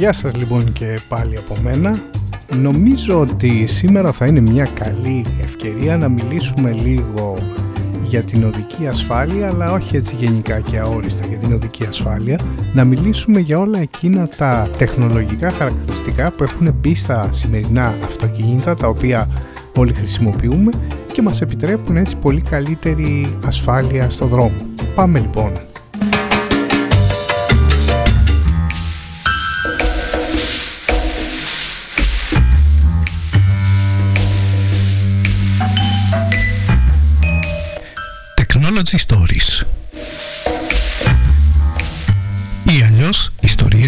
Γεια σας λοιπόν και πάλι από μένα. Νομίζω ότι σήμερα θα είναι μια καλή ευκαιρία να μιλήσουμε λίγο για την οδική ασφάλεια αλλά όχι έτσι γενικά και αόριστα για την οδική ασφάλεια να μιλήσουμε για όλα εκείνα τα τεχνολογικά χαρακτηριστικά που έχουν μπει στα σημερινά αυτοκίνητα τα οποία όλοι χρησιμοποιούμε και μας επιτρέπουν έτσι πολύ καλύτερη ασφάλεια στο δρόμο. Πάμε λοιπόν.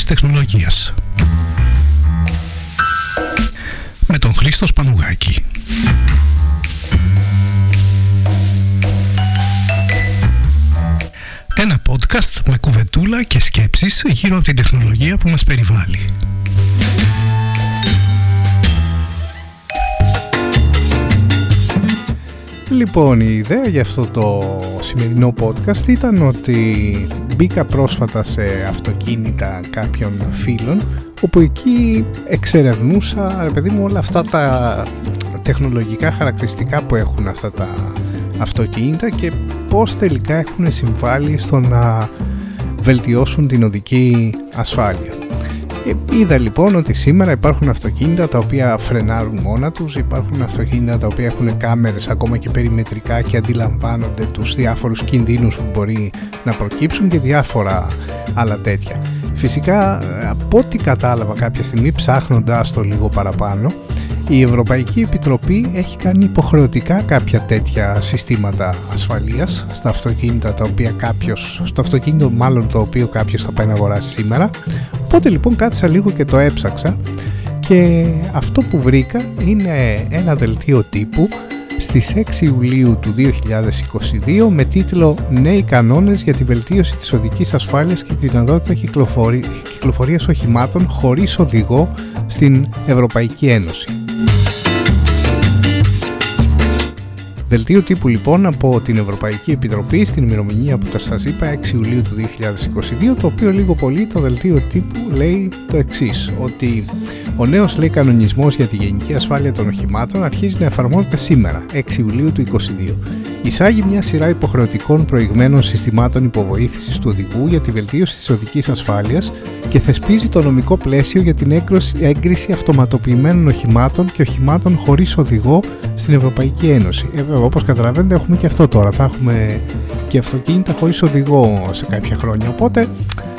Ιστορίες τεχνολογίας. Με τον Χρήστο Σπανουγάκη. Ένα podcast με κουβεντούλα και σκέψεις γύρω από την τεχνολογία που μας περιβάλλει Λοιπόν, η ιδέα για αυτό το σημερινό podcast ήταν ότι μπήκα πρόσφατα σε αυτοκίνητα κάποιων φίλων όπου εκεί εξερευνούσα, ρε παιδί μου, όλα αυτά τα τεχνολογικά χαρακτηριστικά που έχουν αυτά τα αυτοκίνητα και πώς τελικά έχουν συμβάλει στο να βελτιώσουν την οδική ασφάλεια. Ε, είδα λοιπόν ότι σήμερα υπάρχουν αυτοκίνητα τα οποία φρενάρουν μόνα τους, υπάρχουν αυτοκίνητα τα οποία έχουν κάμερες ακόμα και περιμετρικά και αντιλαμβάνονται τους διάφορους κινδύνους που μπορεί να προκύψουν και διάφορα άλλα τέτοια. Φυσικά από ό,τι κατάλαβα κάποια στιγμή ψάχνοντας το λίγο παραπάνω η Ευρωπαϊκή Επιτροπή έχει κάνει υποχρεωτικά κάποια τέτοια συστήματα ασφαλείας στα αυτοκίνητα τα οποία κάποιος, στο αυτοκίνητο μάλλον το οποίο κάποιος θα πάει να αγοράσει σήμερα οπότε λοιπόν κάθισα λίγο και το έψαξα και αυτό που βρήκα είναι ένα δελτίο τύπου στις 6 Ιουλίου του 2022 με τίτλο «Νέοι κανόνες για τη βελτίωση της οδικής ασφάλειας και τη δυνατότητα κυκλοφορίας οχημάτων χωρίς οδηγό στην Ευρωπαϊκή Ένωση». Δελτίο τύπου λοιπόν από την Ευρωπαϊκή Επιτροπή στην ημερομηνία που σας είπα 6 Ιουλίου του 2022 το οποίο λίγο πολύ το δελτίο τύπου λέει το εξής ότι ο νέος λέει κανονισμός για τη γενική ασφάλεια των οχημάτων αρχίζει να εφαρμόζεται σήμερα 6 Ιουλίου του 2022 εισάγει μια σειρά υποχρεωτικών προηγμένων συστημάτων υποβοήθησης του οδηγού για τη βελτίωση της οδικής ασφάλειας και θεσπίζει το νομικό πλαίσιο για την έγκριση αυτοματοποιημένων οχημάτων και οχημάτων χωρίς οδηγό στην Ευρωπαϊκή Ένωση. Ε, βέβαια, όπως καταλαβαίνετε έχουμε και αυτό τώρα, θα έχουμε και αυτοκίνητα χωρίς οδηγό σε κάποια χρόνια. Οπότε,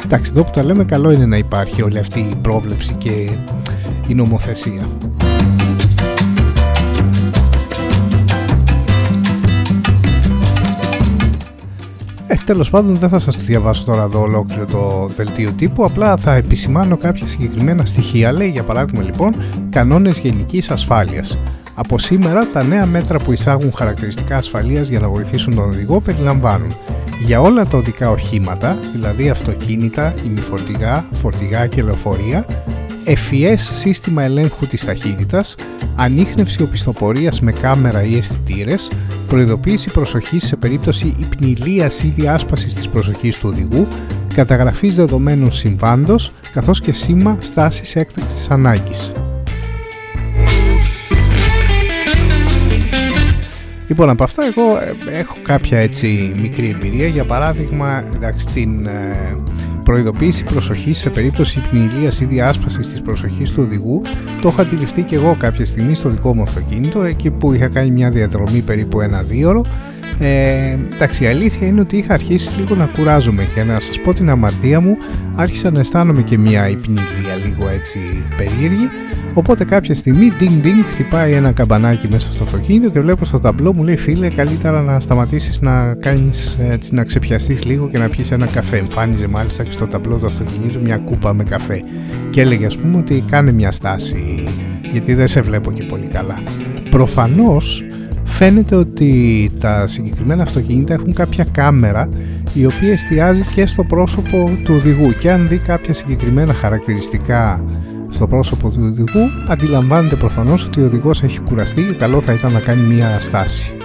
εντάξει, εδώ που τα λέμε καλό είναι να υπάρχει όλη αυτή η πρόβλεψη και η νομοθεσία. Ε, τέλος πάντων δεν θα σας το διαβάσω τώρα εδώ ολόκληρο το δελτίο τύπου, απλά θα επισημάνω κάποια συγκεκριμένα στοιχεία. Λέει για παράδειγμα λοιπόν κανόνες γενικής ασφάλειας. Από σήμερα τα νέα μέτρα που εισάγουν χαρακτηριστικά ασφαλείας για να βοηθήσουν τον οδηγό περιλαμβάνουν για όλα τα οδικά οχήματα, δηλαδή αυτοκίνητα, ημιφορτηγά, φορτηγά και λεωφορεία, FES σύστημα ελέγχου της ταχύτητας, ανείχνευση οπισθοπορίας με κάμερα ή αισθητήρες, προειδοποίηση προσοχής σε περίπτωση υπνηλίας ή διάσπασης της προσοχής του οδηγού, καταγραφής δεδομένων συμβάντος, καθώς και σήμα στάσης έκτακτης ανάγκης. Λοιπόν, από αυτά εγώ ε, έχω κάποια έτσι μικρή εμπειρία. Για παράδειγμα, εντάξει, την ε, προειδοποίηση προσοχή σε περίπτωση πνηλίας ή διάσπασης της προσοχής του οδηγού. Το έχω αντιληφθεί και εγώ κάποια στιγμή στο δικό μου αυτοκίνητο εκεί που είχα κάνει μια διαδρομή περίπου ένα δίωρο. Ε, εντάξει, η αλήθεια είναι ότι είχα αρχίσει λίγο να κουράζομαι και να σας πω την αμαρτία μου. Άρχισα να αισθάνομαι και μια υπνηλία λίγο έτσι περίεργη Οπότε κάποια στιγμή ding ding χτυπάει ένα καμπανάκι μέσα στο αυτοκίνητο και βλέπω στο ταμπλό μου λέει φίλε καλύτερα να σταματήσεις να κάνεις έτσι, να ξεπιαστείς λίγο και να πιεις ένα καφέ. Εμφάνιζε μάλιστα και στο ταμπλό του αυτοκινήτου μια κούπα με καφέ και έλεγε ας πούμε ότι κάνε μια στάση γιατί δεν σε βλέπω και πολύ καλά. Προφανώς φαίνεται ότι τα συγκεκριμένα αυτοκίνητα έχουν κάποια κάμερα η οποία εστιάζει και στο πρόσωπο του οδηγού και αν δει κάποια συγκεκριμένα χαρακτηριστικά στο πρόσωπο του οδηγού, αντιλαμβάνεται προφανώς ότι ο οδηγός έχει κουραστεί και καλό θα ήταν να κάνει μία στάση.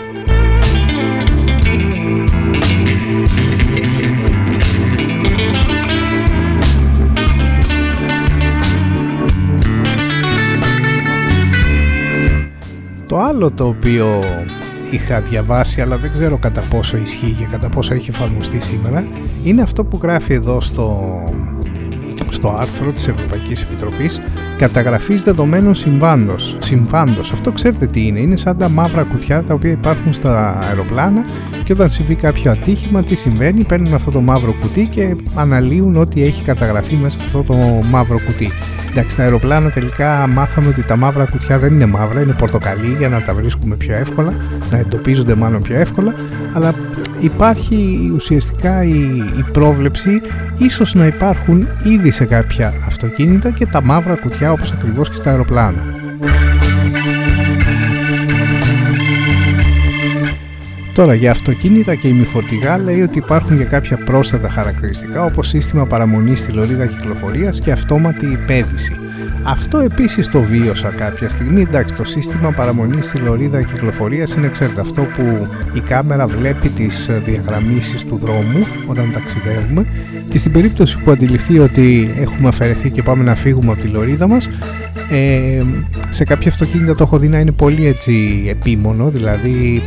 Το άλλο το οποίο είχα διαβάσει αλλά δεν ξέρω κατά πόσο ισχύει και κατά πόσο έχει εφαρμοστεί σήμερα είναι αυτό που γράφει εδώ στο στο άρθρο της Ευρωπαϊκής Επιτροπής καταγραφής δεδομένων συμβάντος. Συμβάντος, αυτό ξέρετε τι είναι, είναι σαν τα μαύρα κουτιά τα οποία υπάρχουν στα αεροπλάνα και όταν συμβεί κάποιο ατύχημα τι συμβαίνει, παίρνουν αυτό το μαύρο κουτί και αναλύουν ό,τι έχει καταγραφεί μέσα σε αυτό το μαύρο κουτί. Εντάξει, τα αεροπλάνα τελικά μάθαμε ότι τα μαύρα κουτιά δεν είναι μαύρα, είναι πορτοκαλί για να τα βρίσκουμε πιο εύκολα, να εντοπίζονται μάλλον πιο εύκολα, αλλά υπάρχει ουσιαστικά η, η πρόβλεψη ίσως να υπάρχουν ήδη σε κάποια αυτοκίνητα και τα μαύρα κουτιά όπως ακριβώς και στα αεροπλάνα. Τώρα για αυτοκίνητα και ημιφορτηγά λέει ότι υπάρχουν για κάποια πρόσθετα χαρακτηριστικά όπως σύστημα παραμονής στη λωρίδα κυκλοφορίας και αυτόματη υπέδηση. Αυτό επίσης το βίωσα κάποια στιγμή. Εντάξει, το σύστημα παραμονής στη λωρίδα κυκλοφορίας είναι ξέρετε αυτό που η κάμερα βλέπει τις διαγραμμίσεις του δρόμου όταν ταξιδεύουμε και στην περίπτωση που αντιληφθεί ότι έχουμε αφαιρεθεί και πάμε να φύγουμε από τη λωρίδα μας ε, σε κάποια αυτοκίνητα το έχω δει να είναι πολύ έτσι επίμονο δηλαδή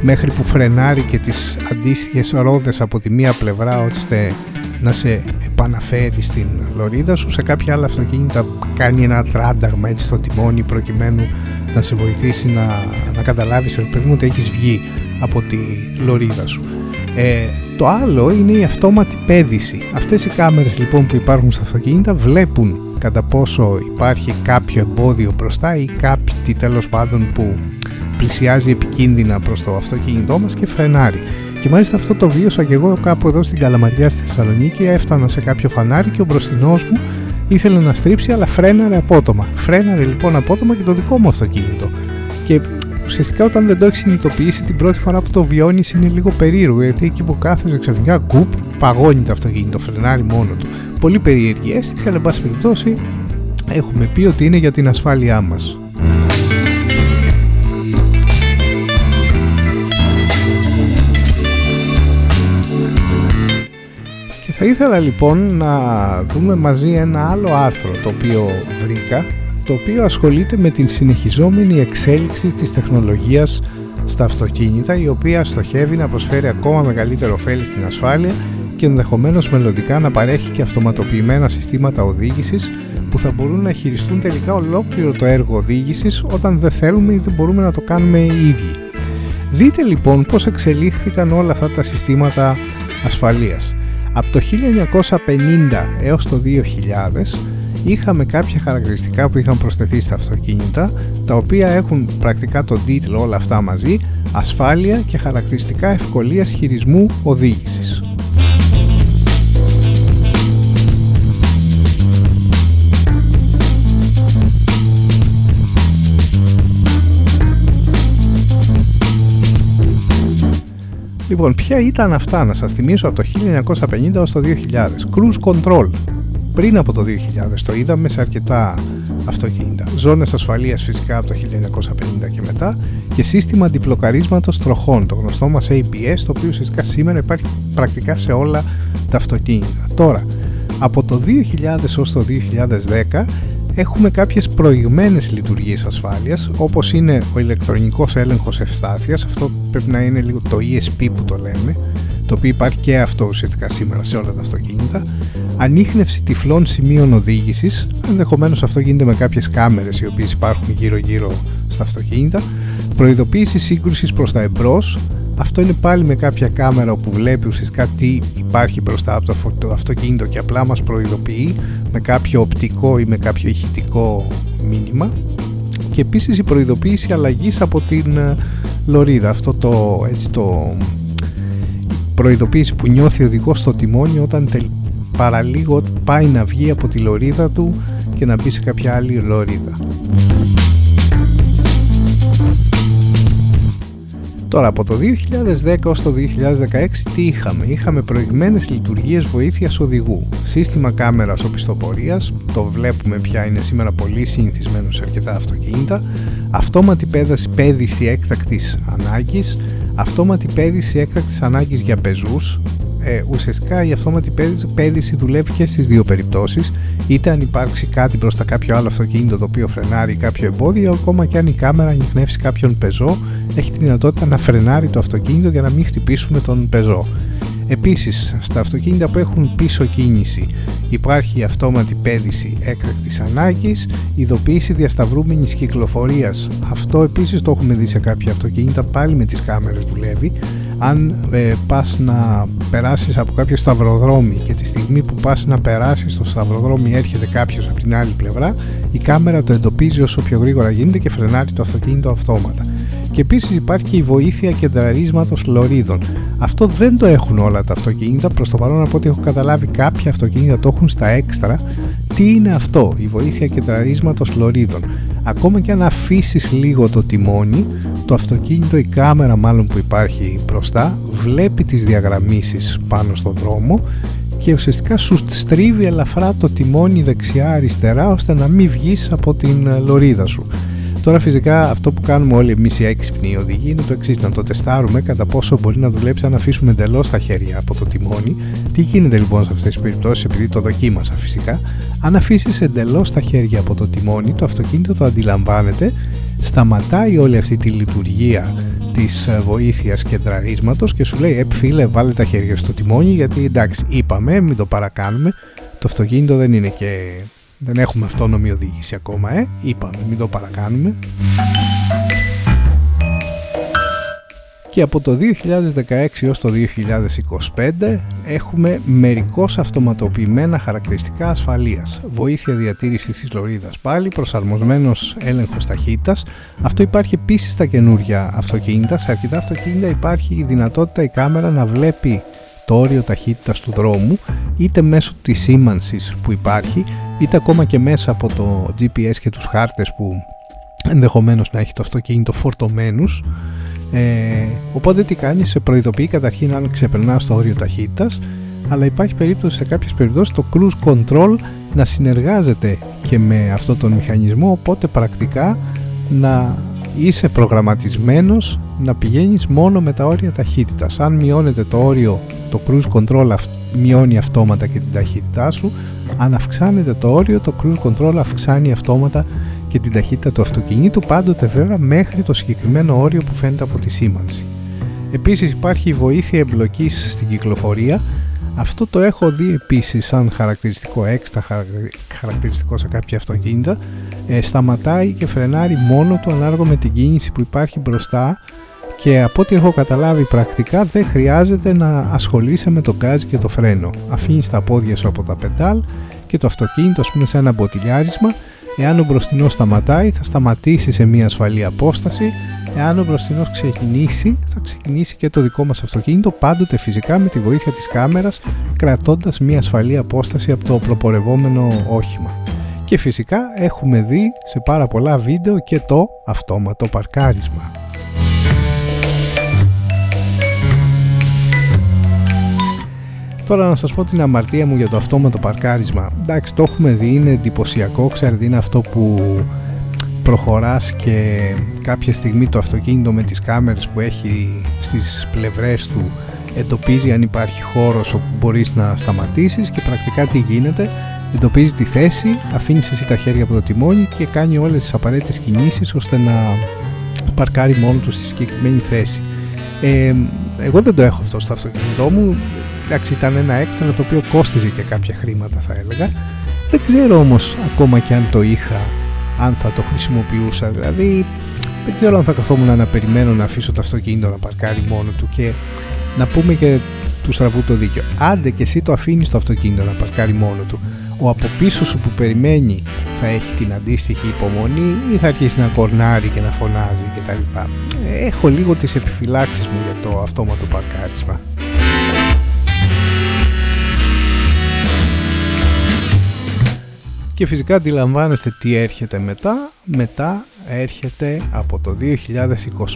μέχρι που φρενάρει και τις αντίστοιχες ρόδες από τη μία πλευρά ώστε να σε επαναφέρει στην λωρίδα σου σε κάποια άλλα αυτοκίνητα κάνει ένα τράνταγμα έτσι στο τιμόνι προκειμένου να σε βοηθήσει να, να καταλάβεις παιδί ότι έχεις βγει από τη λωρίδα σου. Ε, το άλλο είναι η αυτόματη πέδηση. Αυτές οι κάμερες λοιπόν που υπάρχουν στα αυτοκίνητα βλέπουν κατά πόσο υπάρχει κάποιο εμπόδιο μπροστά ή κάτι τέλος πάντων που πλησιάζει επικίνδυνα προς το αυτοκίνητό μας και φρενάρει. Και μάλιστα αυτό το βίωσα και εγώ κάπου εδώ στην Καλαμαριά στη Θεσσαλονίκη, έφτανα σε κάποιο φανάρι και ο μπροστινός μου ήθελε να στρίψει αλλά φρέναρε απότομα. Φρέναρε λοιπόν απότομα και το δικό μου αυτοκίνητο. Και ουσιαστικά όταν δεν το έχεις συνειδητοποιήσει την πρώτη φορά που το βιώνεις είναι λίγο περίεργο γιατί εκεί που κάθεσαι ξαφνικά γκουπ παγώνει το αυτοκίνητο, φρενάρει μόνο του. Πολύ περίεργη αίσθηση αλλά εν πάση περιπτώσει έχουμε πει ότι είναι για την ασφάλειά μας. Ήθελα λοιπόν να δούμε μαζί ένα άλλο άρθρο το οποίο βρήκα το οποίο ασχολείται με την συνεχιζόμενη εξέλιξη της τεχνολογίας στα αυτοκίνητα η οποία στοχεύει να προσφέρει ακόμα μεγαλύτερο ωφέλη στην ασφάλεια και ενδεχομένως μελλοντικά να παρέχει και αυτοματοποιημένα συστήματα οδήγησης που θα μπορούν να χειριστούν τελικά ολόκληρο το έργο οδήγησης όταν δεν θέλουμε ή δεν μπορούμε να το κάνουμε οι ίδιοι. Δείτε λοιπόν πώς εξελίχθηκαν όλα αυτά τα συστήματα ασφαλείας. Από το 1950 έως το 2000 είχαμε κάποια χαρακτηριστικά που είχαν προσθεθεί στα αυτοκίνητα τα οποία έχουν πρακτικά τον τίτλο όλα αυτά μαζί ασφάλεια και χαρακτηριστικά ευκολίας χειρισμού οδήγησης. Λοιπόν, ποια ήταν αυτά, να σας θυμίσω από το 1950 έως το 2000. Cruise Control. Πριν από το 2000 το είδαμε σε αρκετά αυτοκίνητα. Ζώνες ασφαλείας φυσικά από το 1950 και μετά και σύστημα αντιπλοκαρίσματος τροχών, το γνωστό μας ABS, το οποίο φυσικά σήμερα υπάρχει πρακτικά σε όλα τα αυτοκίνητα. Τώρα, από το 2000 ως το 2010 έχουμε κάποιες προηγμένες λειτουργίες ασφάλειας όπως είναι ο ηλεκτρονικός έλεγχος ευστάθειας αυτό πρέπει να είναι λίγο το ESP που το λέμε το οποίο υπάρχει και αυτό ουσιαστικά σήμερα σε όλα τα αυτοκίνητα. Ανείχνευση τυφλών σημείων οδήγησης ενδεχομένως αυτό γίνεται με κάποιες κάμερες οι οποίες υπάρχουν γύρω γύρω στα αυτοκίνητα. Προειδοποίηση σύγκρουσης προς τα εμπρός αυτό είναι πάλι με κάποια κάμερα που βλέπει ουσιαστικά τι υπάρχει μπροστά από το αυτοκίνητο και απλά μας προειδοποιεί με κάποιο οπτικό ή με κάποιο ηχητικό μήνυμα και επίσης η προειδοποίηση αλλαγής από την ε, λωρίδα αυτό το, έτσι το προειδοποίηση που νιώθει ο οδηγός στο τιμόνι όταν παραλίγο πάει να βγει από τη λωρίδα του και να μπει σε κάποια άλλη λωρίδα. Τώρα από το 2010 ως το 2016 τι είχαμε; Είχαμε προηγμένες λειτουργίες βοήθειας οδηγού. Σύστημα κάμερας οπισθοπορίας, το βλέπουμε πια είναι σήμερα πολύ συνηθισμένο σε αρκετά αυτοκίνητα. Αυτόματη πέδαση, πέδηση έκτακτης ανάγκης. Αυτόματη πέδηση έκτακτης ανάγκης για πεζούς. Ε, ουσιαστικά η αυτόματη πέδηση δουλεύει και στις δύο περιπτώσεις είτε αν υπάρξει κάτι μπροστά κάποιο άλλο αυτοκίνητο το οποίο φρενάρει κάποιο εμπόδιο ακόμα και αν η κάμερα ανοιχνεύσει κάποιον πεζό έχει τη δυνατότητα να φρενάρει το αυτοκίνητο για να μην χτυπήσουμε τον πεζό Επίσης, στα αυτοκίνητα που έχουν πίσω κίνηση υπάρχει η αυτόματη πέδηση έκτακτης ανάγκης, ειδοποίηση διασταυρούμενης κυκλοφορίας. Αυτό επίσης το έχουμε δει σε κάποια αυτοκίνητα, πάλι με τις κάμερες δουλεύει. Αν ε, πας να περάσεις από κάποιο σταυροδρόμι και τη στιγμή που πας να περάσεις στο σταυροδρόμι έρχεται κάποιος από την άλλη πλευρά, η κάμερα το εντοπίζει όσο πιο γρήγορα γίνεται και φρενάρει το αυτοκίνητο αυτόματα. Και επίσης υπάρχει και η βοήθεια κεντραρίσματος λωρίδων. Αυτό δεν το έχουν όλα τα αυτοκίνητα, προς το παρόν από ό,τι έχω καταλάβει κάποια αυτοκίνητα το έχουν στα έξτρα. Τι είναι αυτό, η βοήθεια κεντραρίσματος λωρίδων; Ακόμα και αν αφήσεις λίγο το τιμόνι, το αυτοκίνητο, η κάμερα μάλλον που υπάρχει μπροστά, βλέπει τις διαγραμμίσεις πάνω στον δρόμο και ουσιαστικά σου στρίβει ελαφρά το τιμόνι δεξιά-αριστερά ώστε να μην βγεις από την λωρίδα σου. Τώρα φυσικά αυτό που κάνουμε όλοι εμείς οι έξυπνοι οδηγοί είναι το εξής: να το τεστάρουμε κατά πόσο μπορεί να δουλέψει αν αφήσουμε εντελώς τα χέρια από το τιμόνι. Τι γίνεται λοιπόν σε αυτές τις περιπτώσεις, επειδή το δοκίμασα φυσικά. Αν αφήσεις εντελώς τα χέρια από το τιμόνι, το αυτοκίνητο το αντιλαμβάνεται, σταματάει όλη αυτή τη λειτουργία της ε, βοήθειας κεντραρίσματος και σου λέει «Ε, φίλε, βάλε τα χέρια στο τιμόνι γιατί εντάξει, είπαμε, μην το παρακάνουμε, το αυτοκίνητο δεν είναι και δεν έχουμε αυτόνομη οδήγηση ακόμα, ε. Είπαμε, μην το παρακάνουμε. Και από το 2016 έως το 2025 έχουμε μερικώς αυτοματοποιημένα χαρακτηριστικά ασφαλείας. Βοήθεια διατήρησης της λωρίδας πάλι, προσαρμοσμένος έλεγχος ταχύτητας. Αυτό υπάρχει επίσης στα καινούργια αυτοκίνητα. Σε αρκετά αυτοκίνητα υπάρχει η δυνατότητα η κάμερα να βλέπει το όριο ταχύτητας του δρόμου είτε μέσω της σήμανσης που υπάρχει είτε ακόμα και μέσα από το GPS και τους χάρτες που ενδεχομένως να έχει το αυτοκίνητο φορτωμένους ε, οπότε τι κάνεις, σε προειδοποιεί καταρχήν αν ξεπερνάς το όριο ταχύτητας αλλά υπάρχει περίπτωση σε κάποιες περιπτώσεις το cruise control να συνεργάζεται και με αυτό τον μηχανισμό οπότε πρακτικά να είσαι προγραμματισμένος να πηγαίνεις μόνο με τα όρια ταχύτητας. Αν μειώνεται το όριο το cruise control μειώνει αυτόματα και την ταχύτητά σου αν αυξάνεται το όριο το cruise control αυξάνει αυτόματα και την ταχύτητα του αυτοκινήτου πάντοτε βέβαια μέχρι το συγκεκριμένο όριο που φαίνεται από τη σήμανση. Επίσης υπάρχει η βοήθεια εμπλοκής στην κυκλοφορία αυτό το έχω δει επίσης σαν χαρακτηριστικό έξτρα χαρακτηριστικό σε κάποια αυτοκίνητα ε, σταματάει και φρενάρει μόνο του ανάλογα με την κίνηση που υπάρχει μπροστά και από ό,τι έχω καταλάβει πρακτικά δεν χρειάζεται να ασχολείσαι με το γκάζ και το φρένο. Αφήνεις τα πόδια σου από τα πεντάλ και το αυτοκίνητο ας πούμε σε ένα μποτιλιάρισμα εάν ο μπροστινός σταματάει θα σταματήσει σε μια ασφαλή απόσταση εάν ο μπροστινός ξεκινήσει θα ξεκινήσει και το δικό μας αυτοκίνητο πάντοτε φυσικά με τη βοήθεια της κάμερας κρατώντας μια ασφαλή απόσταση από το προπορευόμενο όχημα. Και φυσικά έχουμε δει σε πάρα πολλά βίντεο και το αυτόματο παρκάρισμα. Τώρα να σας πω την αμαρτία μου για το αυτόματο παρκάρισμα. Εντάξει, το έχουμε δει, είναι εντυπωσιακό, ξέρετε, είναι αυτό που προχωράς και κάποια στιγμή το αυτοκίνητο με τις κάμερες που έχει στις πλευρές του εντοπίζει αν υπάρχει χώρος όπου μπορείς να σταματήσεις και πρακτικά τι γίνεται εντοπίζει τη θέση, αφήνεις εσύ τα χέρια από το τιμόνι και κάνει όλες τις απαραίτητες κινήσεις ώστε να παρκάρει μόνο του στη συγκεκριμένη θέση. Ε, εγώ δεν το έχω αυτό στο αυτοκίνητό μου εντάξει ήταν ένα έξτρα το οποίο κόστιζε και κάποια χρήματα θα έλεγα δεν ξέρω όμως ακόμα και αν το είχα αν θα το χρησιμοποιούσα δηλαδή δεν ξέρω αν θα καθόμουν να περιμένω να αφήσω το αυτοκίνητο να παρκάρει μόνο του και να πούμε και του στραβού το δίκιο άντε και εσύ το αφήνεις το αυτοκίνητο να παρκάρει μόνο του ο από πίσω σου που περιμένει θα έχει την αντίστοιχη υπομονή ή θα αρχίσει να κορνάρει και να φωνάζει κτλ. Έχω λίγο τις επιφυλάξεις μου για το αυτόματο παρκάρισμα. Και φυσικά αντιλαμβάνεστε τι έρχεται μετά. Μετά έρχεται από το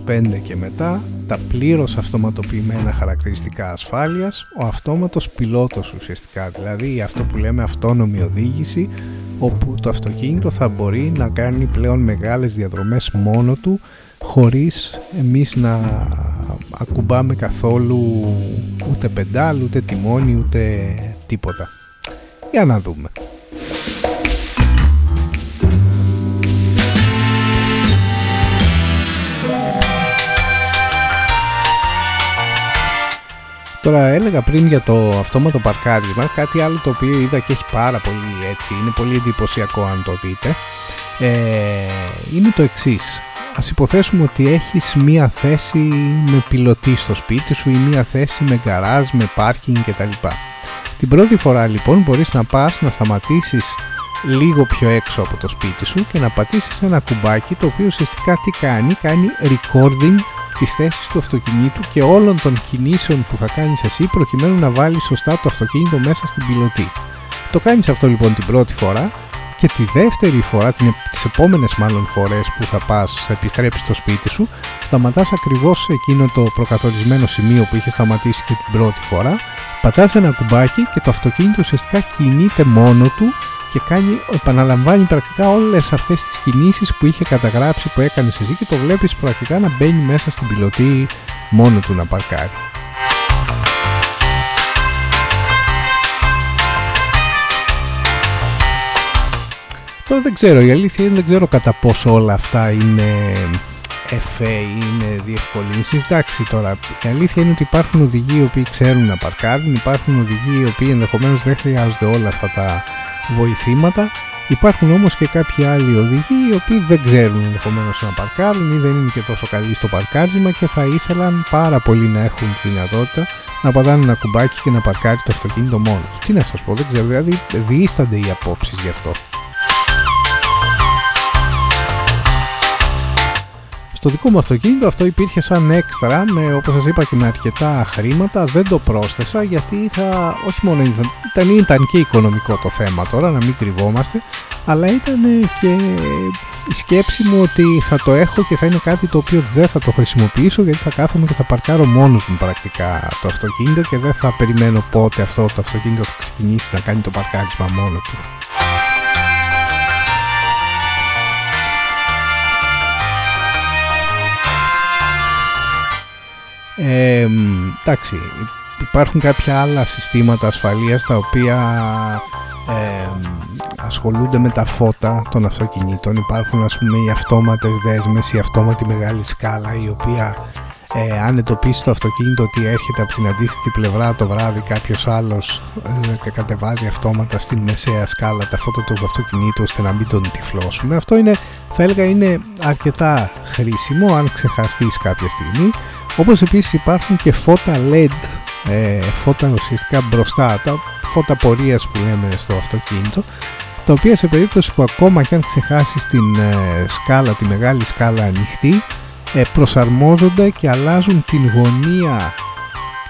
2025 και μετά τα πλήρως αυτοματοποιημένα χαρακτηριστικά ασφάλειας, ο αυτόματος πιλότος ουσιαστικά, δηλαδή αυτό που λέμε αυτόνομη οδήγηση, όπου το αυτοκίνητο θα μπορεί να κάνει πλέον μεγάλες διαδρομές μόνο του, χωρίς εμείς να ακουμπάμε καθόλου ούτε πεντάλ, ούτε τιμόνι, ούτε τίποτα. Για να δούμε. Τώρα έλεγα πριν για το αυτόματο παρκάρισμα κάτι άλλο το οποίο είδα και έχει πάρα πολύ έτσι, είναι πολύ εντυπωσιακό αν το δείτε ε, είναι το εξής Ας υποθέσουμε ότι έχεις μία θέση με πιλωτή στο σπίτι σου ή μία θέση με γκαράζ, με πάρκινγκ κτλ. Την πρώτη φορά λοιπόν μπορείς να πας να σταματήσεις λίγο πιο έξω από το σπίτι σου και να πατήσεις ένα κουμπάκι το οποίο ουσιαστικά τι κάνει, κάνει recording τις θέσεις του αυτοκινήτου και όλων των κινήσεων που θα κάνεις εσύ προκειμένου να βάλεις σωστά το αυτοκίνητο μέσα στην πιλωτή. Το κάνεις αυτό λοιπόν την πρώτη φορά και τη δεύτερη φορά, τις επόμενες μάλλον φορές που θα πας, θα επιστρέψεις στο σπίτι σου, σταματάς ακριβώς σε εκείνο το προκαθορισμένο σημείο που είχες σταματήσει και την πρώτη φορά, πατάς ένα κουμπάκι και το αυτοκίνητο ουσιαστικά κινείται μόνο του και κάνει, επαναλαμβάνει πρακτικά όλες αυτές τις κινήσεις που είχε καταγράψει που έκανες εσύ και το βλέπεις πρακτικά να μπαίνει μέσα στην πιλωτή μόνο του να παρκάρει. Τώρα δεν ξέρω, η αλήθεια είναι δεν ξέρω κατά πόσο όλα αυτά είναι εφέ είναι διευκολύνσεις. Εντάξει τώρα, η αλήθεια είναι ότι υπάρχουν οδηγοί οι οποίοι ξέρουν να παρκάρουν, υπάρχουν οδηγοί οι οποίοι ενδεχομένως δεν χρειάζονται όλα αυτά τα βοηθήματα. Υπάρχουν όμως και κάποιοι άλλοι οδηγοί οι οποίοι δεν ξέρουν ενδεχομένως να παρκάρουν ή δεν είναι και τόσο καλοί στο παρκάρισμα και θα ήθελαν πάρα πολύ να έχουν τη δυνατότητα να πατάνε ένα κουμπάκι και να παρκάρει το αυτοκίνητο μόνος τους. Τι να σας πω, δεν ξέρω, δηλαδή διήστανται οι απόψεις γι' αυτό. Στο δικό μου αυτοκίνητο αυτό υπήρχε σαν έξτρα με όπως σας είπα και με αρκετά χρήματα δεν το πρόσθεσα γιατί είχα όχι μόνο ήταν, ήταν και οικονομικό το θέμα τώρα να μην κρυβόμαστε αλλά ήταν και η σκέψη μου ότι θα το έχω και θα είναι κάτι το οποίο δεν θα το χρησιμοποιήσω γιατί θα κάθομαι και θα παρκάρω μόνος μου πρακτικά το αυτοκίνητο και δεν θα περιμένω πότε αυτό το αυτοκίνητο θα ξεκινήσει να κάνει το παρκάρισμα μόνο του. Ε, εντάξει, υπάρχουν κάποια άλλα συστήματα ασφαλείας τα οποία ε, ασχολούνται με τα φώτα των αυτοκινήτων. Υπάρχουν ας πούμε οι αυτόματες δέσμες, η αυτόματη μεγάλη σκάλα η οποία ε, αν εντοπίσει το αυτοκίνητο ότι έρχεται από την αντίθετη πλευρά το βράδυ κάποιος άλλος ε, και κατεβάζει αυτόματα στην μεσαία σκάλα τα φώτα του αυτοκινήτου ώστε να μην τον τυφλώσουμε. Αυτό είναι, θα έλεγα είναι αρκετά χρήσιμο αν ξεχαστείς κάποια στιγμή. Όπως επίσης υπάρχουν και φώτα LED, ε, φώτα ουσιαστικά μπροστά, τα φώτα πορείας που λέμε στο αυτοκίνητο, τα οποία σε περίπτωση που ακόμα και αν ξεχάσεις την ε, σκάλα, τη μεγάλη σκάλα ανοιχτή, ε, προσαρμόζονται και αλλάζουν την γωνία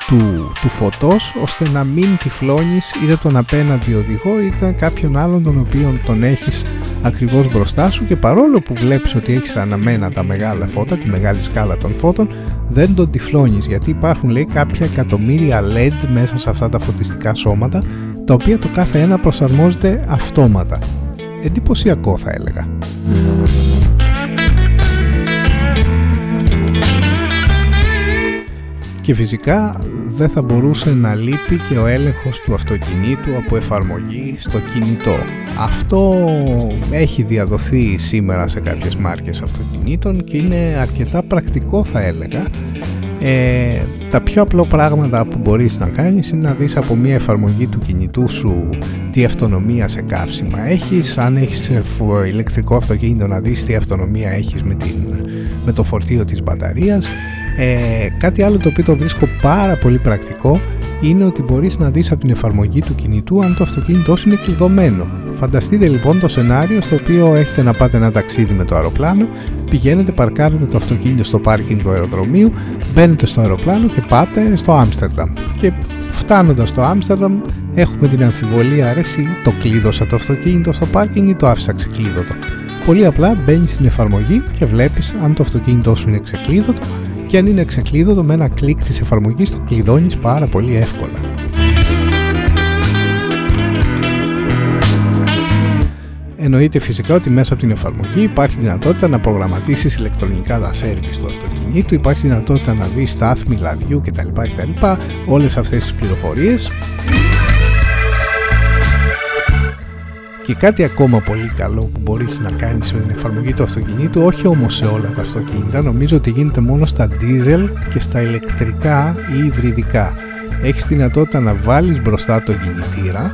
του, του φωτός ώστε να μην τυφλώνεις είτε τον απέναντι οδηγό είτε κάποιον άλλον τον οποίο τον έχεις ακριβώς μπροστά σου και παρόλο που βλέπεις ότι έχεις αναμένα τα μεγάλα φώτα, τη μεγάλη σκάλα των φώτων δεν τον τυφλώνεις γιατί υπάρχουν λέει κάποια εκατομμύρια LED μέσα σε αυτά τα φωτιστικά σώματα τα οποία το κάθε ένα προσαρμόζεται αυτόματα. Εντυπωσιακό θα έλεγα. Και φυσικά δεν θα μπορούσε να λείπει και ο έλεγχος του αυτοκινήτου από εφαρμογή στο κινητό. Αυτό έχει διαδοθεί σήμερα σε κάποιες μάρκες αυτοκινήτων και είναι αρκετά πρακτικό θα έλεγα. Ε, τα πιο απλό πράγματα που μπορείς να κάνεις είναι να δεις από μια εφαρμογή του κινητού σου τι αυτονομία σε καύσιμα έχεις αν έχεις ηλεκτρικό αυτοκίνητο να δεις τι αυτονομία έχεις με, την, με το φορτίο της μπαταρίας ε, κάτι άλλο το οποίο το βρίσκω πάρα πολύ πρακτικό είναι ότι μπορείς να δεις από την εφαρμογή του κινητού αν το αυτοκίνητό σου είναι κλειδωμένο. Φανταστείτε λοιπόν το σενάριο στο οποίο έχετε να πάτε ένα ταξίδι με το αεροπλάνο, πηγαίνετε, παρκάρετε το αυτοκίνητο στο πάρκινγκ του αεροδρομίου, μπαίνετε στο αεροπλάνο και πάτε στο Άμστερνταμ. Και φτάνοντας στο Άμστερνταμ έχουμε την αμφιβολία αρέσει το κλείδωσα το αυτοκίνητο στο πάρκινγκ ή το άφησα ξεκλείδωτο. Πολύ απλά μπαίνεις στην εφαρμογή και βλέπεις αν το αυτοκίνητό σου είναι ξεκλείδωτο και αν είναι ξεκλείδωτο με ένα κλικ της εφαρμογής το κλειδώνεις πάρα πολύ εύκολα. Εννοείται φυσικά ότι μέσα από την εφαρμογή υπάρχει δυνατότητα να προγραμματίσεις ηλεκτρονικά τα σέρβις του αυτοκινήτου, υπάρχει δυνατότητα να δεις στάθμη λαδιού κτλ. κτλ. Όλες αυτές τις πληροφορίες. Και κάτι ακόμα πολύ καλό που μπορείς να κάνεις με την εφαρμογή του αυτοκινήτου, όχι όμως σε όλα τα αυτοκίνητα, νομίζω ότι γίνεται μόνο στα diesel και στα ηλεκτρικά ή υβριδικά. Έχεις δυνατότητα να βάλεις μπροστά το κινητήρα,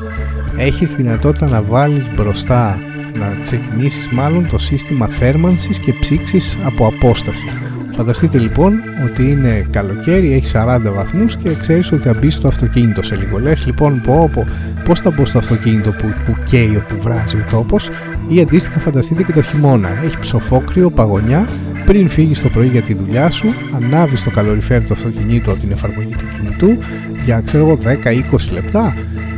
έχεις δυνατότητα να βάλεις μπροστά να ξεκινήσεις μάλλον το σύστημα θέρμανσης και ψήξης από απόσταση. Φανταστείτε λοιπόν ότι είναι καλοκαίρι, έχει 40 βαθμούς και ξέρεις ότι θα μπει στο αυτοκίνητο σε λίγο. Λες λοιπόν πω, πω, πώς θα μπω στο αυτοκίνητο που, που καίει όπου βράζει ο τόπος ή αντίστοιχα φανταστείτε και το χειμώνα. Έχει ψοφόκριο, παγωνιά, πριν φύγεις το πρωί για τη δουλειά σου, ανάβεις το καλοριφέρ του αυτοκινήτου από την εφαρμογή του κινητού για ξέρω 10-20 λεπτά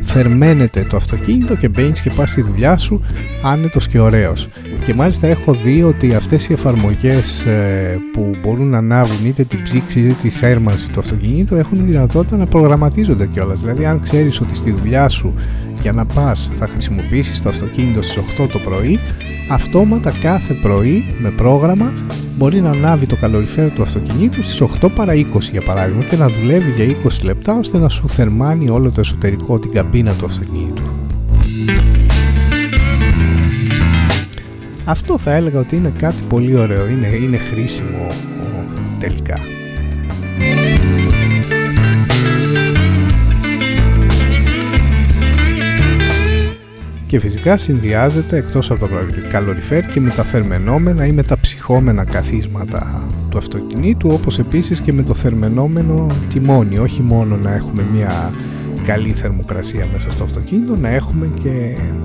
θερμαίνεται το αυτοκίνητο και μπαίνεις και πας στη δουλειά σου άνετος και ωραίος. Και μάλιστα έχω δει ότι αυτές οι εφαρμογές ε, που μπορούν να ανάβουν είτε την ψήξη είτε τη θέρμανση του αυτοκινήτου έχουν δυνατότητα να προγραμματίζονται κιόλας. Δηλαδή αν ξέρεις ότι στη δουλειά σου για να πας θα χρησιμοποιήσεις το αυτοκίνητο στις 8 το πρωί αυτόματα κάθε πρωί με πρόγραμμα μπορεί να ανάβει το καλοριφέρο του αυτοκινήτου στις 8 παρα 20 για παράδειγμα και να δουλεύει για 20 λεπτά ώστε να σου θερμάνει όλο το εσωτερικό την καμπίνα του αυτοκινήτου. Αυτό θα έλεγα ότι είναι κάτι πολύ ωραίο, είναι, είναι χρήσιμο τελικά. και φυσικά συνδυάζεται εκτός από το καλοριφέρ και με τα θερμενόμενα ή με τα ψυχόμενα καθίσματα του αυτοκινήτου όπως επίσης και με το θερμενόμενο τιμόνι όχι μόνο να έχουμε μια καλή θερμοκρασία μέσα στο αυτοκίνητο να έχουμε και,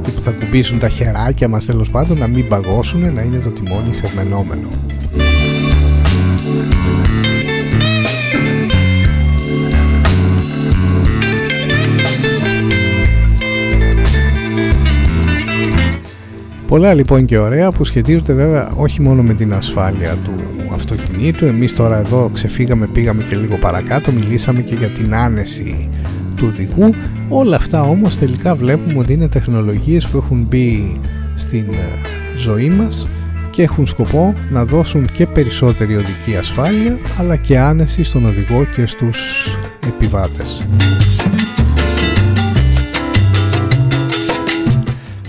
και που θα κουμπίσουν τα χεράκια μας τέλος πάντων να μην παγώσουν να είναι το τιμόνι θερμενόμενο. Πολλά λοιπόν και ωραία που σχετίζονται βέβαια όχι μόνο με την ασφάλεια του αυτοκινήτου. Εμείς τώρα εδώ ξεφύγαμε, πήγαμε και λίγο παρακάτω, μιλήσαμε και για την άνεση του οδηγού. Όλα αυτά όμως τελικά βλέπουμε ότι είναι τεχνολογίες που έχουν μπει στην ε, ζωή μας και έχουν σκοπό να δώσουν και περισσότερη οδική ασφάλεια αλλά και άνεση στον οδηγό και στους επιβάτες.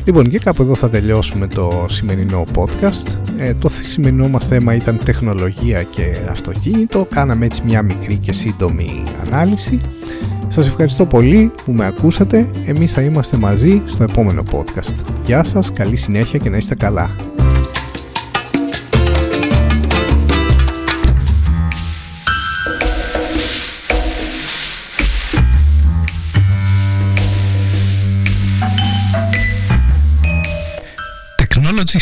Λοιπόν και κάπου εδώ θα τελειώσουμε το σημερινό podcast. Ε, το σημερινό μας θέμα ήταν τεχνολογία και αυτοκίνητο. Κάναμε έτσι μια μικρή και σύντομη ανάλυση. Σας ευχαριστώ πολύ που με ακούσατε. Εμείς θα είμαστε μαζί στο επόμενο podcast. Γεια σας, καλή συνέχεια και να είστε καλά.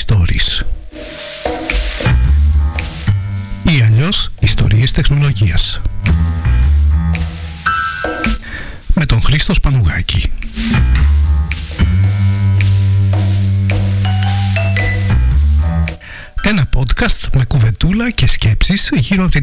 Stories ή αλλιώς ιστορίες τεχνολογίας με τον Χρήστο Σπανουγάκη Ένα podcast με κουβετούλα και σκέψεις γύρω από την